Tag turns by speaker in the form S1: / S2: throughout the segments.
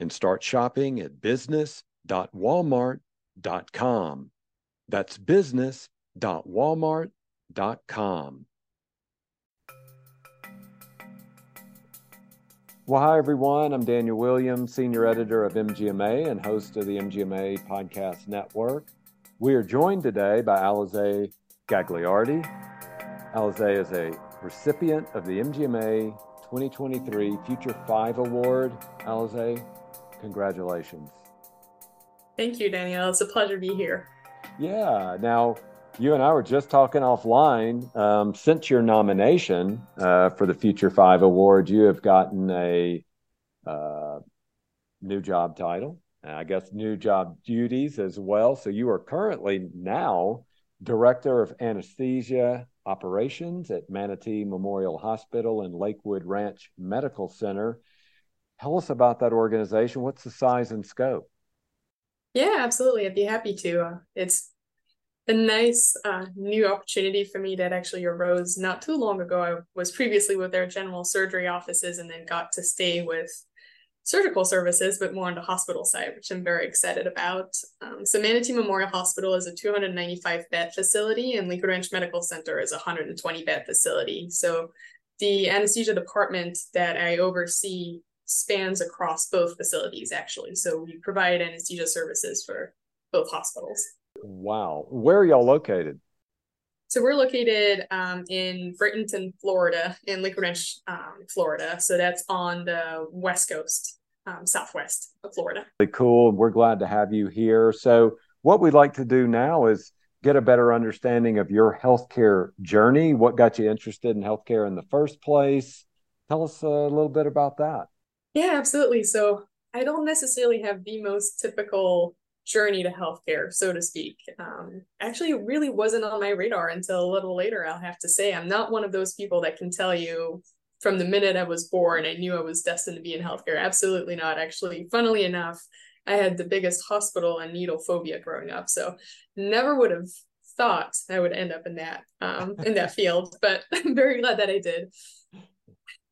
S1: and start shopping at business.walmart.com. That's business.walmart.com. Well, hi, everyone. I'm Daniel Williams, Senior Editor of MGMA and host of the MGMA Podcast Network. We are joined today by Alizee Gagliardi. Alizee is a recipient of the MGMA 2023 Future 5 Award. Alizee, congratulations.
S2: Thank you, Danielle. It's a pleasure to be here.
S1: Yeah. Now, you and I were just talking offline. Um, since your nomination uh, for the Future Five Award, you have gotten a uh, new job title, I guess new job duties as well. So you are currently now Director of Anesthesia Operations at Manatee Memorial Hospital and Lakewood Ranch Medical Center. Tell us about that organization. What's the size and scope?
S2: Yeah, absolutely. I'd be happy to. Uh, it's a nice uh, new opportunity for me that actually arose not too long ago. I was previously with their general surgery offices and then got to stay with surgical services, but more on the hospital side, which I'm very excited about. Um, so Manatee Memorial Hospital is a 295 bed facility, and Lakewood Ranch Medical Center is a 120 bed facility. So the anesthesia department that I oversee spans across both facilities actually. So we provide anesthesia services for both hospitals.
S1: Wow. Where are y'all located?
S2: So we're located um, in Bradenton, Florida, in Lakewood Ranch, um, Florida. So that's on the west coast, um, southwest of Florida.
S1: Really cool. We're glad to have you here. So what we'd like to do now is get a better understanding of your healthcare journey. What got you interested in healthcare in the first place? Tell us a little bit about that.
S2: Yeah, absolutely. So I don't necessarily have the most typical journey to healthcare, so to speak. Um, actually, it really wasn't on my radar until a little later, I'll have to say. I'm not one of those people that can tell you from the minute I was born, I knew I was destined to be in healthcare. Absolutely not. Actually, funnily enough, I had the biggest hospital and needle phobia growing up. So never would have thought I would end up in that um, in that field, but I'm very glad that I did.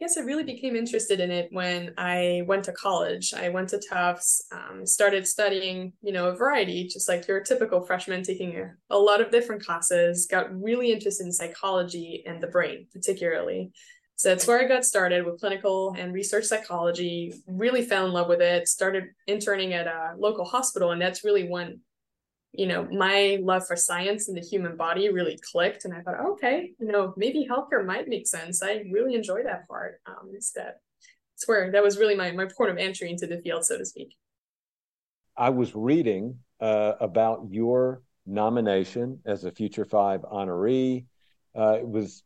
S2: Yes, I really became interested in it when I went to college. I went to Tufts, um, started studying, you know, a variety, just like your typical freshman, taking a, a lot of different classes, got really interested in psychology and the brain, particularly. So that's where I got started with clinical and research psychology, really fell in love with it, started interning at a local hospital. And that's really when you know, my love for science and the human body really clicked. And I thought, okay, you know, maybe healthcare might make sense. I really enjoy that part. Um, it's where that was really my, my port of entry into the field, so to speak.
S1: I was reading uh, about your nomination as a Future Five honoree. Uh, it was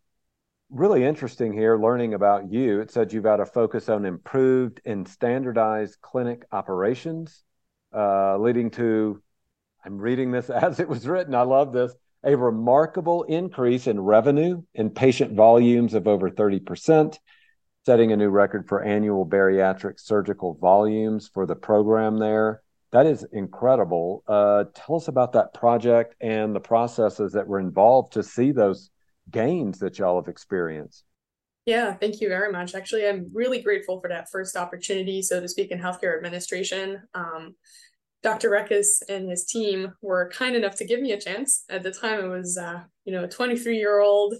S1: really interesting here learning about you. It said you've got a focus on improved and standardized clinic operations, uh, leading to I'm reading this as it was written. I love this. A remarkable increase in revenue and patient volumes of over 30%, setting a new record for annual bariatric surgical volumes for the program there. That is incredible. Uh, tell us about that project and the processes that were involved to see those gains that y'all have experienced.
S2: Yeah, thank you very much. Actually, I'm really grateful for that first opportunity, so to speak, in healthcare administration. Um, Dr. Reckes and his team were kind enough to give me a chance. At the time, I was, uh, you know, a 23 year old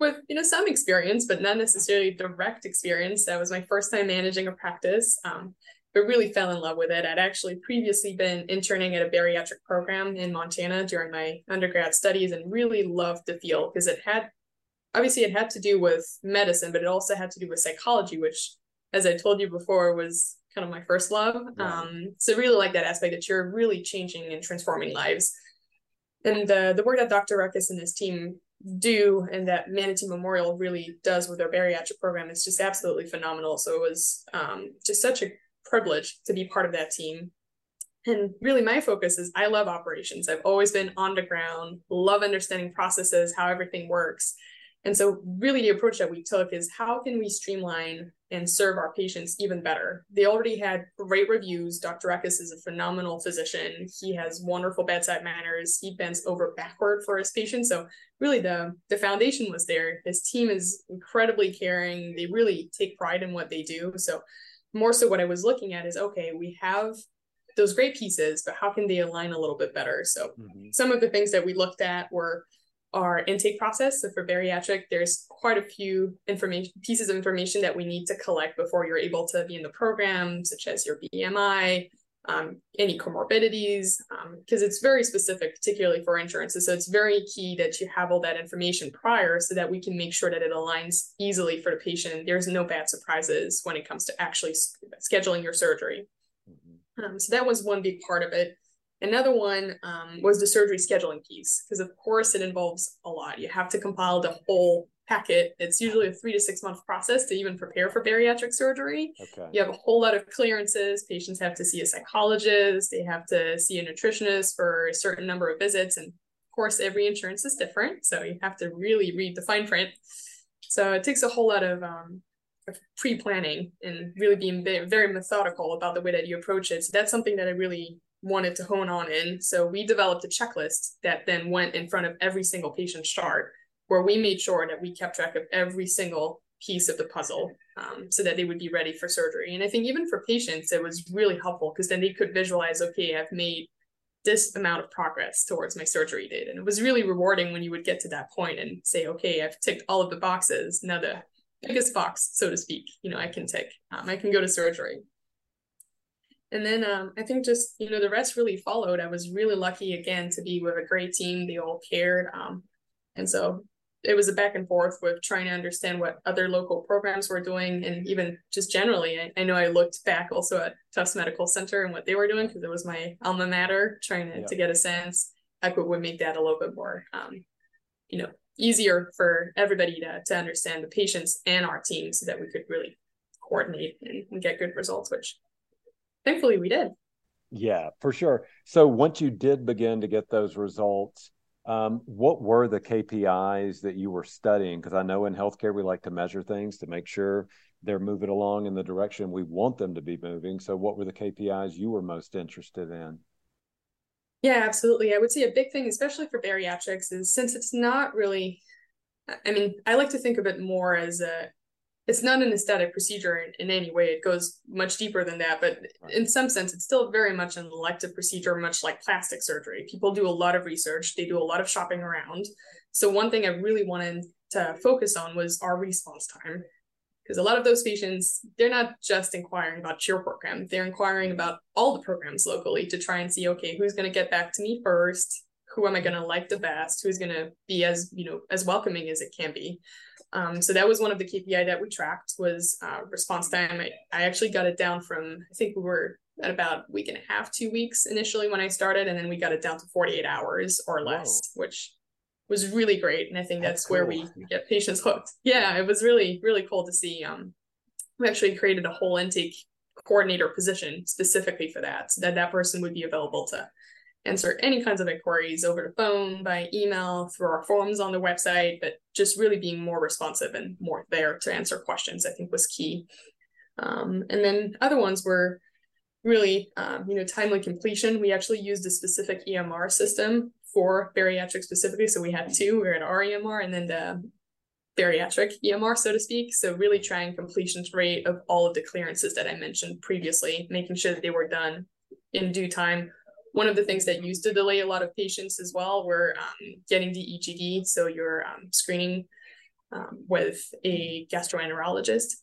S2: with, you know, some experience, but not necessarily direct experience. That was my first time managing a practice, um, but really fell in love with it. I'd actually previously been interning at a bariatric program in Montana during my undergrad studies and really loved the field because it had, obviously, it had to do with medicine, but it also had to do with psychology, which, as I told you before, was kind of my first love. Um, so really like that aspect that you're really changing and transforming lives. And uh, the work that Dr. Reckes and his team do and that Manatee Memorial really does with their bariatric program is just absolutely phenomenal. So it was um, just such a privilege to be part of that team. and really my focus is I love operations. I've always been on the ground, love understanding processes, how everything works. And so, really, the approach that we took is how can we streamline and serve our patients even better? They already had great reviews. Dr. Eckes is a phenomenal physician. He has wonderful bedside manners. He bends over backward for his patients. So, really, the, the foundation was there. His team is incredibly caring. They really take pride in what they do. So, more so, what I was looking at is okay, we have those great pieces, but how can they align a little bit better? So, mm-hmm. some of the things that we looked at were our intake process. So for bariatric, there's quite a few information pieces of information that we need to collect before you're able to be in the program, such as your BMI, um, any comorbidities, because um, it's very specific, particularly for insurance. So it's very key that you have all that information prior so that we can make sure that it aligns easily for the patient. There's no bad surprises when it comes to actually scheduling your surgery. Mm-hmm. Um, so that was one big part of it. Another one um, was the surgery scheduling piece, because of course it involves a lot. You have to compile the whole packet. It's usually a three to six month process to even prepare for bariatric surgery. Okay. You have a whole lot of clearances. Patients have to see a psychologist, they have to see a nutritionist for a certain number of visits. And of course, every insurance is different. So you have to really read the fine print. So it takes a whole lot of um, pre planning and really being very methodical about the way that you approach it. So that's something that I really wanted to hone on in. So we developed a checklist that then went in front of every single patient chart, where we made sure that we kept track of every single piece of the puzzle um, so that they would be ready for surgery. And I think even for patients, it was really helpful because then they could visualize, okay, I've made this amount of progress towards my surgery date. And it was really rewarding when you would get to that point and say, okay, I've ticked all of the boxes. Now the biggest box, so to speak, you know, I can tick. Um, I can go to surgery. And then um, I think just, you know, the rest really followed. I was really lucky again to be with a great team. They all cared. Um, and so it was a back and forth with trying to understand what other local programs were doing and even just generally I, I know i looked back also at tufts medical center and what they were doing because it was my alma mater trying to, yeah. to get a sense i could would make that a little bit more um, you know easier for everybody to, to understand the patients and our team so that we could really coordinate and, and get good results which thankfully we did.
S1: Yeah, for sure. So once you did begin to get those results, um, what were the KPIs that you were studying? Because I know in healthcare we like to measure things to make sure they're moving along in the direction we want them to be moving. So what were the KPIs you were most interested in?
S2: Yeah, absolutely. I would say a big thing, especially for bariatrics, is since it's not really I mean, I like to think of it more as a it's not an aesthetic procedure in, in any way. It goes much deeper than that, but in some sense, it's still very much an elective procedure, much like plastic surgery. People do a lot of research, they do a lot of shopping around. So, one thing I really wanted to focus on was our response time. Because a lot of those patients, they're not just inquiring about your program, they're inquiring mm-hmm. about all the programs locally to try and see, okay, who's going to get back to me first? Who am I going to like the best? Who's going to be as, you know, as welcoming as it can be? Um, so that was one of the KPI that we tracked was uh, response time. I, I actually got it down from I think we were at about a week and a half, two weeks initially when I started, and then we got it down to 48 hours or less, Whoa. which was really great. And I think that's, that's cool. where we get patients hooked. Yeah, it was really, really cool to see. Um, we actually created a whole intake coordinator position specifically for that, so that that person would be available to answer any kinds of inquiries over the phone, by email, through our forums on the website, but just really being more responsive and more there to answer questions, I think was key. Um, and then other ones were really, um, you know, timely completion. We actually used a specific EMR system for bariatric specifically. So we had two, we had our EMR and then the bariatric EMR, so to speak. So really trying completion rate of all of the clearances that I mentioned previously, making sure that they were done in due time one of the things that used to delay a lot of patients as well were um, getting the EGD, so you're um, screening um, with a gastroenterologist.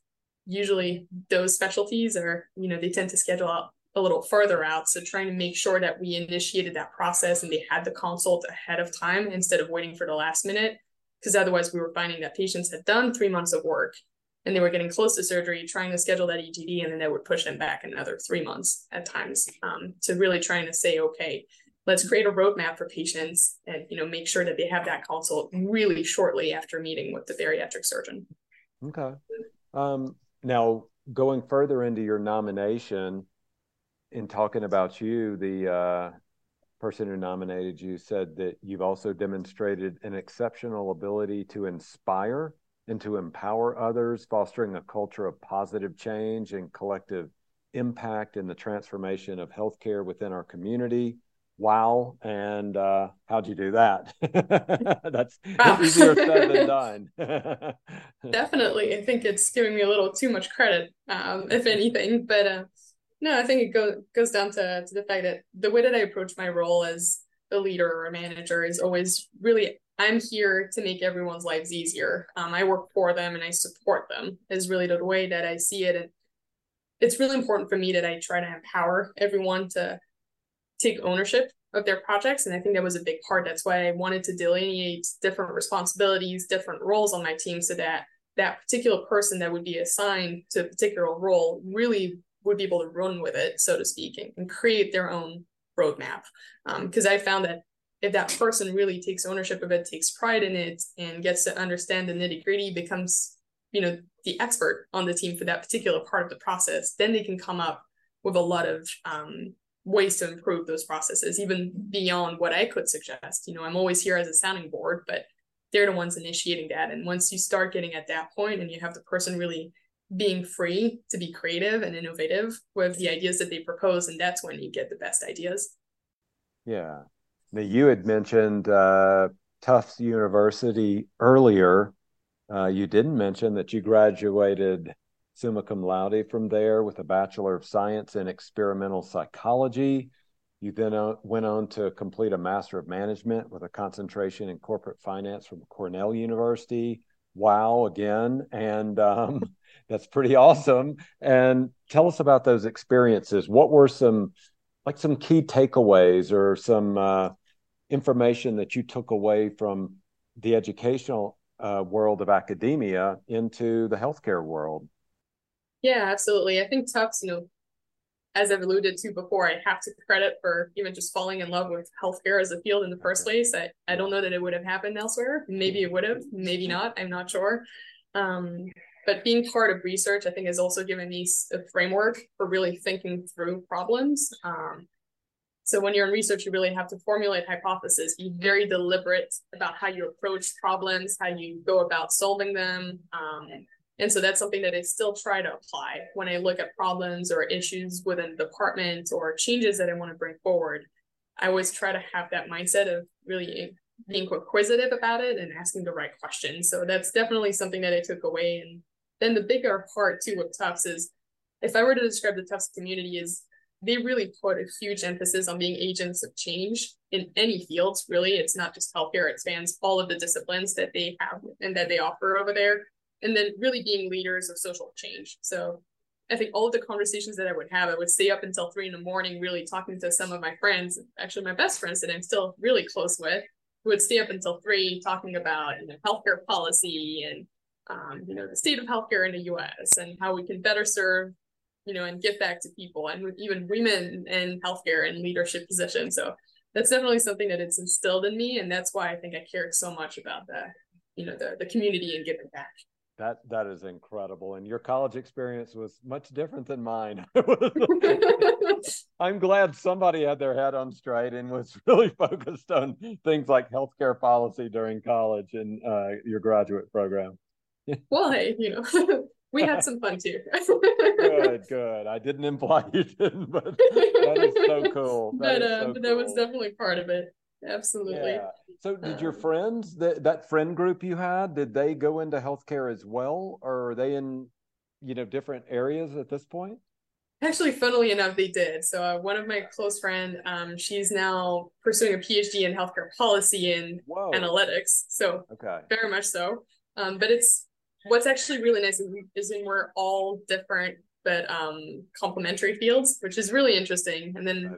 S2: Usually, those specialties are, you know, they tend to schedule out a little further out. So, trying to make sure that we initiated that process and they had the consult ahead of time instead of waiting for the last minute, because otherwise, we were finding that patients had done three months of work and they were getting close to surgery, trying to schedule that EGD, and then they would push them back another three months at times um, to really trying to say, okay, let's create a roadmap for patients and you know make sure that they have that consult really shortly after meeting with the bariatric surgeon.
S1: Okay. Um, now going further into your nomination, in talking about you, the uh, person who nominated you said that you've also demonstrated an exceptional ability to inspire and to empower others, fostering a culture of positive change and collective impact in the transformation of healthcare within our community. Wow. And uh, how'd you do that? That's wow. easier said than done.
S2: Definitely. I think it's giving me a little too much credit, um, if anything. But uh, no, I think it go, goes down to, to the fact that the way that I approach my role as a leader or a manager is always really I'm here to make everyone's lives easier. Um, I work for them and I support them is really the way that I see it. And it's really important for me that I try to empower everyone to take ownership of their projects. And I think that was a big part. That's why I wanted to delineate different responsibilities, different roles on my team so that that particular person that would be assigned to a particular role really would be able to run with it, so to speak, and, and create their own roadmap. Because um, I found that if that person really takes ownership of it, takes pride in it, and gets to understand the nitty gritty, becomes you know the expert on the team for that particular part of the process, then they can come up with a lot of um, ways to improve those processes, even beyond what I could suggest. You know, I'm always here as a sounding board, but they're the ones initiating that. And once you start getting at that point and you have the person really being free to be creative and innovative with the ideas that they propose, and that's when you get the best ideas.
S1: Yeah. Now, you had mentioned uh, Tufts University earlier. Uh, you didn't mention that you graduated summa cum laude from there with a Bachelor of Science in Experimental Psychology. You then uh, went on to complete a Master of Management with a concentration in Corporate Finance from Cornell University. Wow, again. And um, that's pretty awesome. And tell us about those experiences. What were some, like, some key takeaways or some uh, information that you took away from the educational uh, world of academia into the healthcare world?
S2: Yeah, absolutely. I think Tufts, you know, as I've alluded to before, I have to credit for even just falling in love with healthcare as a field in the first place. I, I don't know that it would have happened elsewhere. Maybe it would have, maybe not. I'm not sure. Um, but being part of research, I think, has also given me a framework for really thinking through problems. Um, so when you're in research, you really have to formulate hypotheses, be very deliberate about how you approach problems, how you go about solving them. Um, and so that's something that I still try to apply when I look at problems or issues within the department or changes that I want to bring forward. I always try to have that mindset of really being inquisitive about it and asking the right questions. So that's definitely something that I took away. And then the bigger part too with Tufts is if I were to describe the Tufts community is they really put a huge emphasis on being agents of change in any fields, really. It's not just healthcare, it spans all of the disciplines that they have and that they offer over there and then really being leaders of social change. So I think all of the conversations that I would have, I would stay up until three in the morning, really talking to some of my friends, actually my best friends that I'm still really close with, who would stay up until three talking about you know healthcare policy and um, you know the state of healthcare in the U.S. and how we can better serve you know and give back to people and with even women in healthcare and leadership positions. So that's definitely something that it's instilled in me, and that's why I think I care so much about the you know the the community and giving back.
S1: That that is incredible, and your college experience was much different than mine. I'm glad somebody had their head on straight and was really focused on things like healthcare policy during college and uh, your graduate program.
S2: well, hey, you know, we had some fun too.
S1: good, good. I didn't imply you didn't, but that is so cool.
S2: That but, uh, so but that was definitely part of it absolutely. Yeah.
S1: So, did your friends that that friend group you had did they go into healthcare as well, or are they in you know different areas at this point?
S2: Actually, funnily enough, they did. So, uh, one of my close friend, um, she's now pursuing a PhD in healthcare policy and Whoa. analytics. So, okay, very much so. Um, but it's what's actually really nice is, is when we're all different but um complementary fields, which is really interesting. And then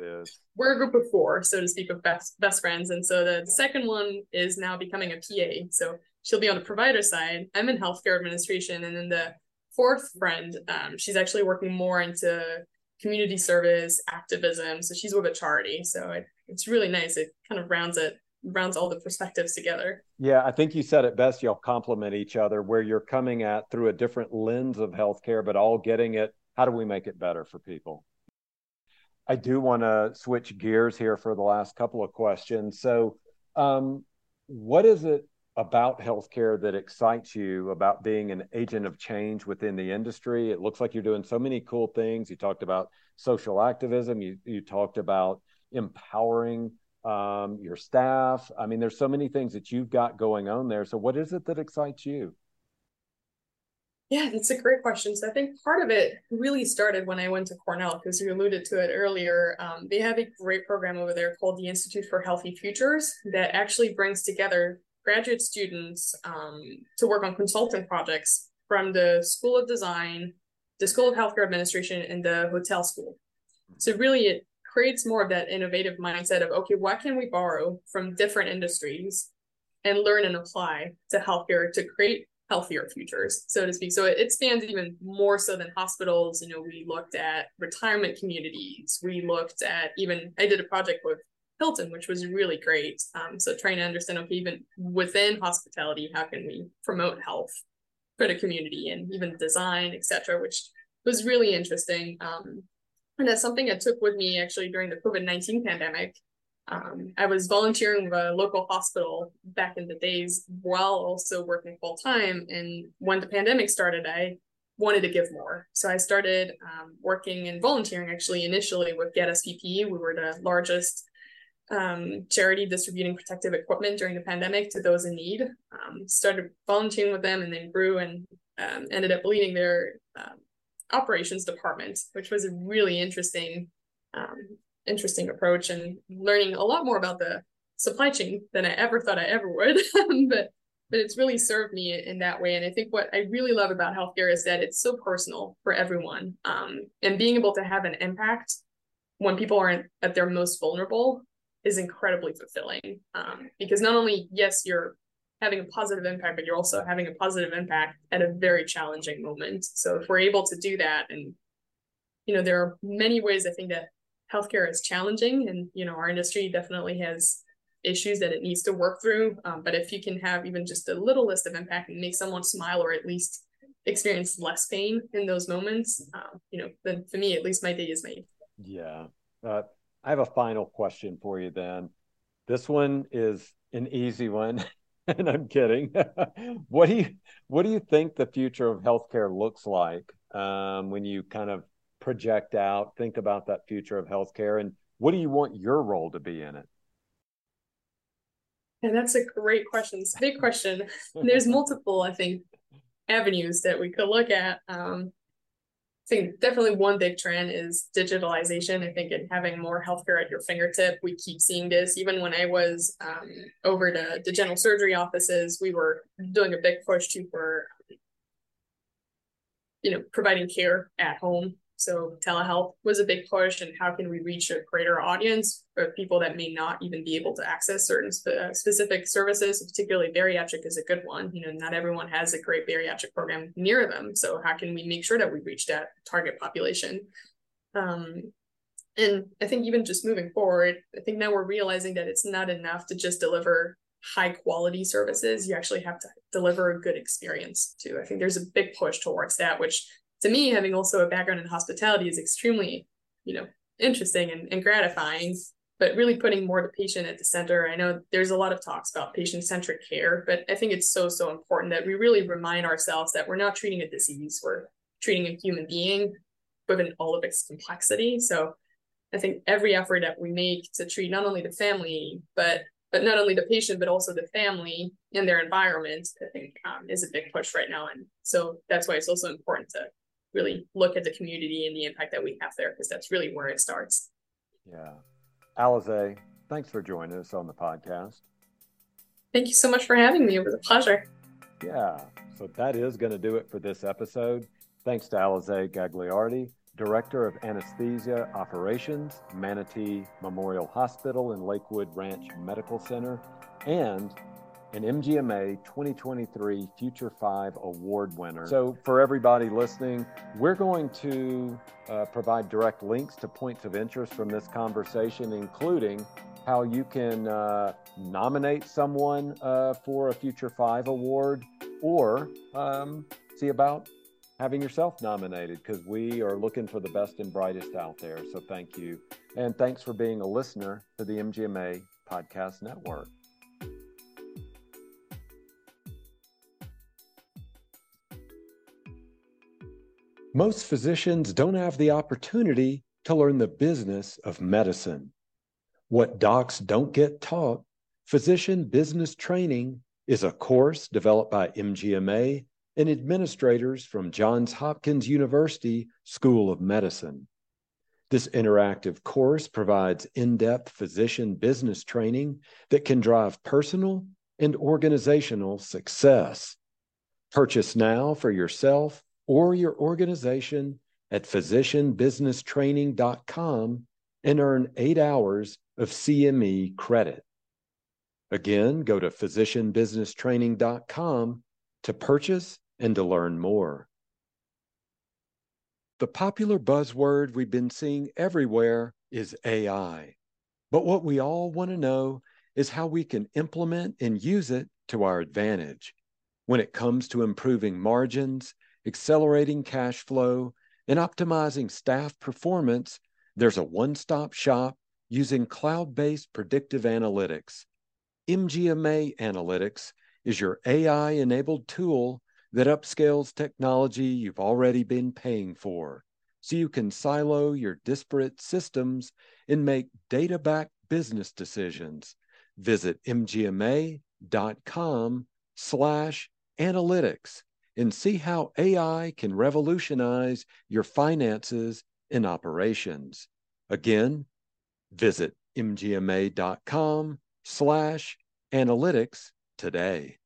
S2: we're a group of four, so to speak, of best best friends. And so the second one is now becoming a PA. So she'll be on the provider side. I'm in healthcare administration, and then the fourth friend, um, she's actually working more into community service activism. So she's with a charity. So it, it's really nice. It kind of rounds it rounds all the perspectives together.
S1: Yeah, I think you said it best. Y'all complement each other where you're coming at through a different lens of healthcare, but all getting it. How do we make it better for people? I do want to switch gears here for the last couple of questions. So, um, what is it about healthcare that excites you about being an agent of change within the industry? It looks like you're doing so many cool things. You talked about social activism. You you talked about empowering um, your staff. I mean, there's so many things that you've got going on there. So, what is it that excites you?
S2: Yeah, that's a great question. So I think part of it really started when I went to Cornell, because you alluded to it earlier. Um, they have a great program over there called the Institute for Healthy Futures that actually brings together graduate students um, to work on consulting projects from the School of Design, the School of Healthcare Administration, and the hotel school. So really, it creates more of that innovative mindset of okay, what can we borrow from different industries and learn and apply to healthcare to create healthier futures, so to speak. So it, it spans even more so than hospitals. You know, we looked at retirement communities. We looked at even I did a project with Hilton, which was really great. Um, so trying to understand, okay, even within hospitality, how can we promote health for the community and even design, etc., which was really interesting. Um, and that's something I took with me actually during the COVID 19 pandemic. Um, I was volunteering with a local hospital back in the days while also working full time. And when the pandemic started, I wanted to give more. So I started um, working and volunteering actually initially with Get Us PPE. We were the largest um, charity distributing protective equipment during the pandemic to those in need. Um, started volunteering with them and then grew and um, ended up leading their um, operations department, which was a really interesting, um, interesting approach and learning a lot more about the supply chain than I ever thought I ever would. but but it's really served me in that way. And I think what I really love about healthcare is that it's so personal for everyone. Um, and being able to have an impact when people aren't at their most vulnerable is incredibly fulfilling. Um, because not only, yes, you're having a positive impact, but you're also having a positive impact at a very challenging moment. So if we're able to do that, and you know, there are many ways I think that healthcare is challenging, and you know, our industry definitely has issues that it needs to work through. Um, but if you can have even just a little list of impact and make someone smile or at least experience less pain in those moments, um, you know, then for me, at least my day is made.
S1: Yeah. Uh, I have a final question for you then. This one is an easy one. and I'm kidding. what do you what do you think the future of healthcare looks like um, when you kind of project out, think about that future of healthcare, and what do you want your role to be in it?
S2: And that's a great question. It's a big question. There's multiple, I think, avenues that we could look at. Um, I think definitely one big trend is digitalization. I think in having more healthcare at your fingertip, we keep seeing this. Even when I was um, over to the general surgery offices, we were doing a big push to for, you know, providing care at home so telehealth was a big push, and how can we reach a greater audience of people that may not even be able to access certain spe- uh, specific services? Particularly bariatric is a good one. You know, not everyone has a great bariatric program near them. So how can we make sure that we reach that target population? Um, and I think even just moving forward, I think now we're realizing that it's not enough to just deliver high quality services. You actually have to deliver a good experience too. I think there's a big push towards that, which to me, having also a background in hospitality is extremely, you know, interesting and, and gratifying, but really putting more the patient at the center. I know there's a lot of talks about patient centric care, but I think it's so, so important that we really remind ourselves that we're not treating a disease, we're treating a human being within all of its complexity. So I think every effort that we make to treat not only the family, but but not only the patient, but also the family and their environment, I think um, is a big push right now. And so that's why it's also important to really look at the community and the impact that we have there because that's really where it starts.
S1: Yeah. Alizee, thanks for joining us on the podcast.
S2: Thank you so much for having me. It was a pleasure.
S1: Yeah. So that is going to do it for this episode. Thanks to Alizee Gagliardi, Director of Anesthesia Operations, Manatee Memorial Hospital and Lakewood Ranch Medical Center, and an MGMA 2023 Future 5 award winner. So, for everybody listening, we're going to uh, provide direct links to points of interest from this conversation, including how you can uh, nominate someone uh, for a Future 5 award or um, see about having yourself nominated because we are looking for the best and brightest out there. So thank you. And thanks for being a listener to the MGMA Podcast Network. Most physicians don't have the opportunity to learn the business of medicine. What docs don't get taught, physician business training is a course developed by MGMA and administrators from Johns Hopkins University School of Medicine. This interactive course provides in depth physician business training that can drive personal and organizational success. Purchase now for yourself or your organization at physicianbusinesstraining.com and earn eight hours of CME credit. Again, go to physicianbusinesstraining.com to purchase and to learn more. The popular buzzword we've been seeing everywhere is AI. But what we all want to know is how we can implement and use it to our advantage when it comes to improving margins, accelerating cash flow, and optimizing staff performance. There's a one stop shop using cloud based predictive analytics. MGMA Analytics is your AI enabled tool that upscales technology you've already been paying for so you can silo your disparate systems and make data backed business decisions. Visit mgma.com slash analytics and see how AI can revolutionize your finances and operations. Again, visit mgma.com slash analytics today.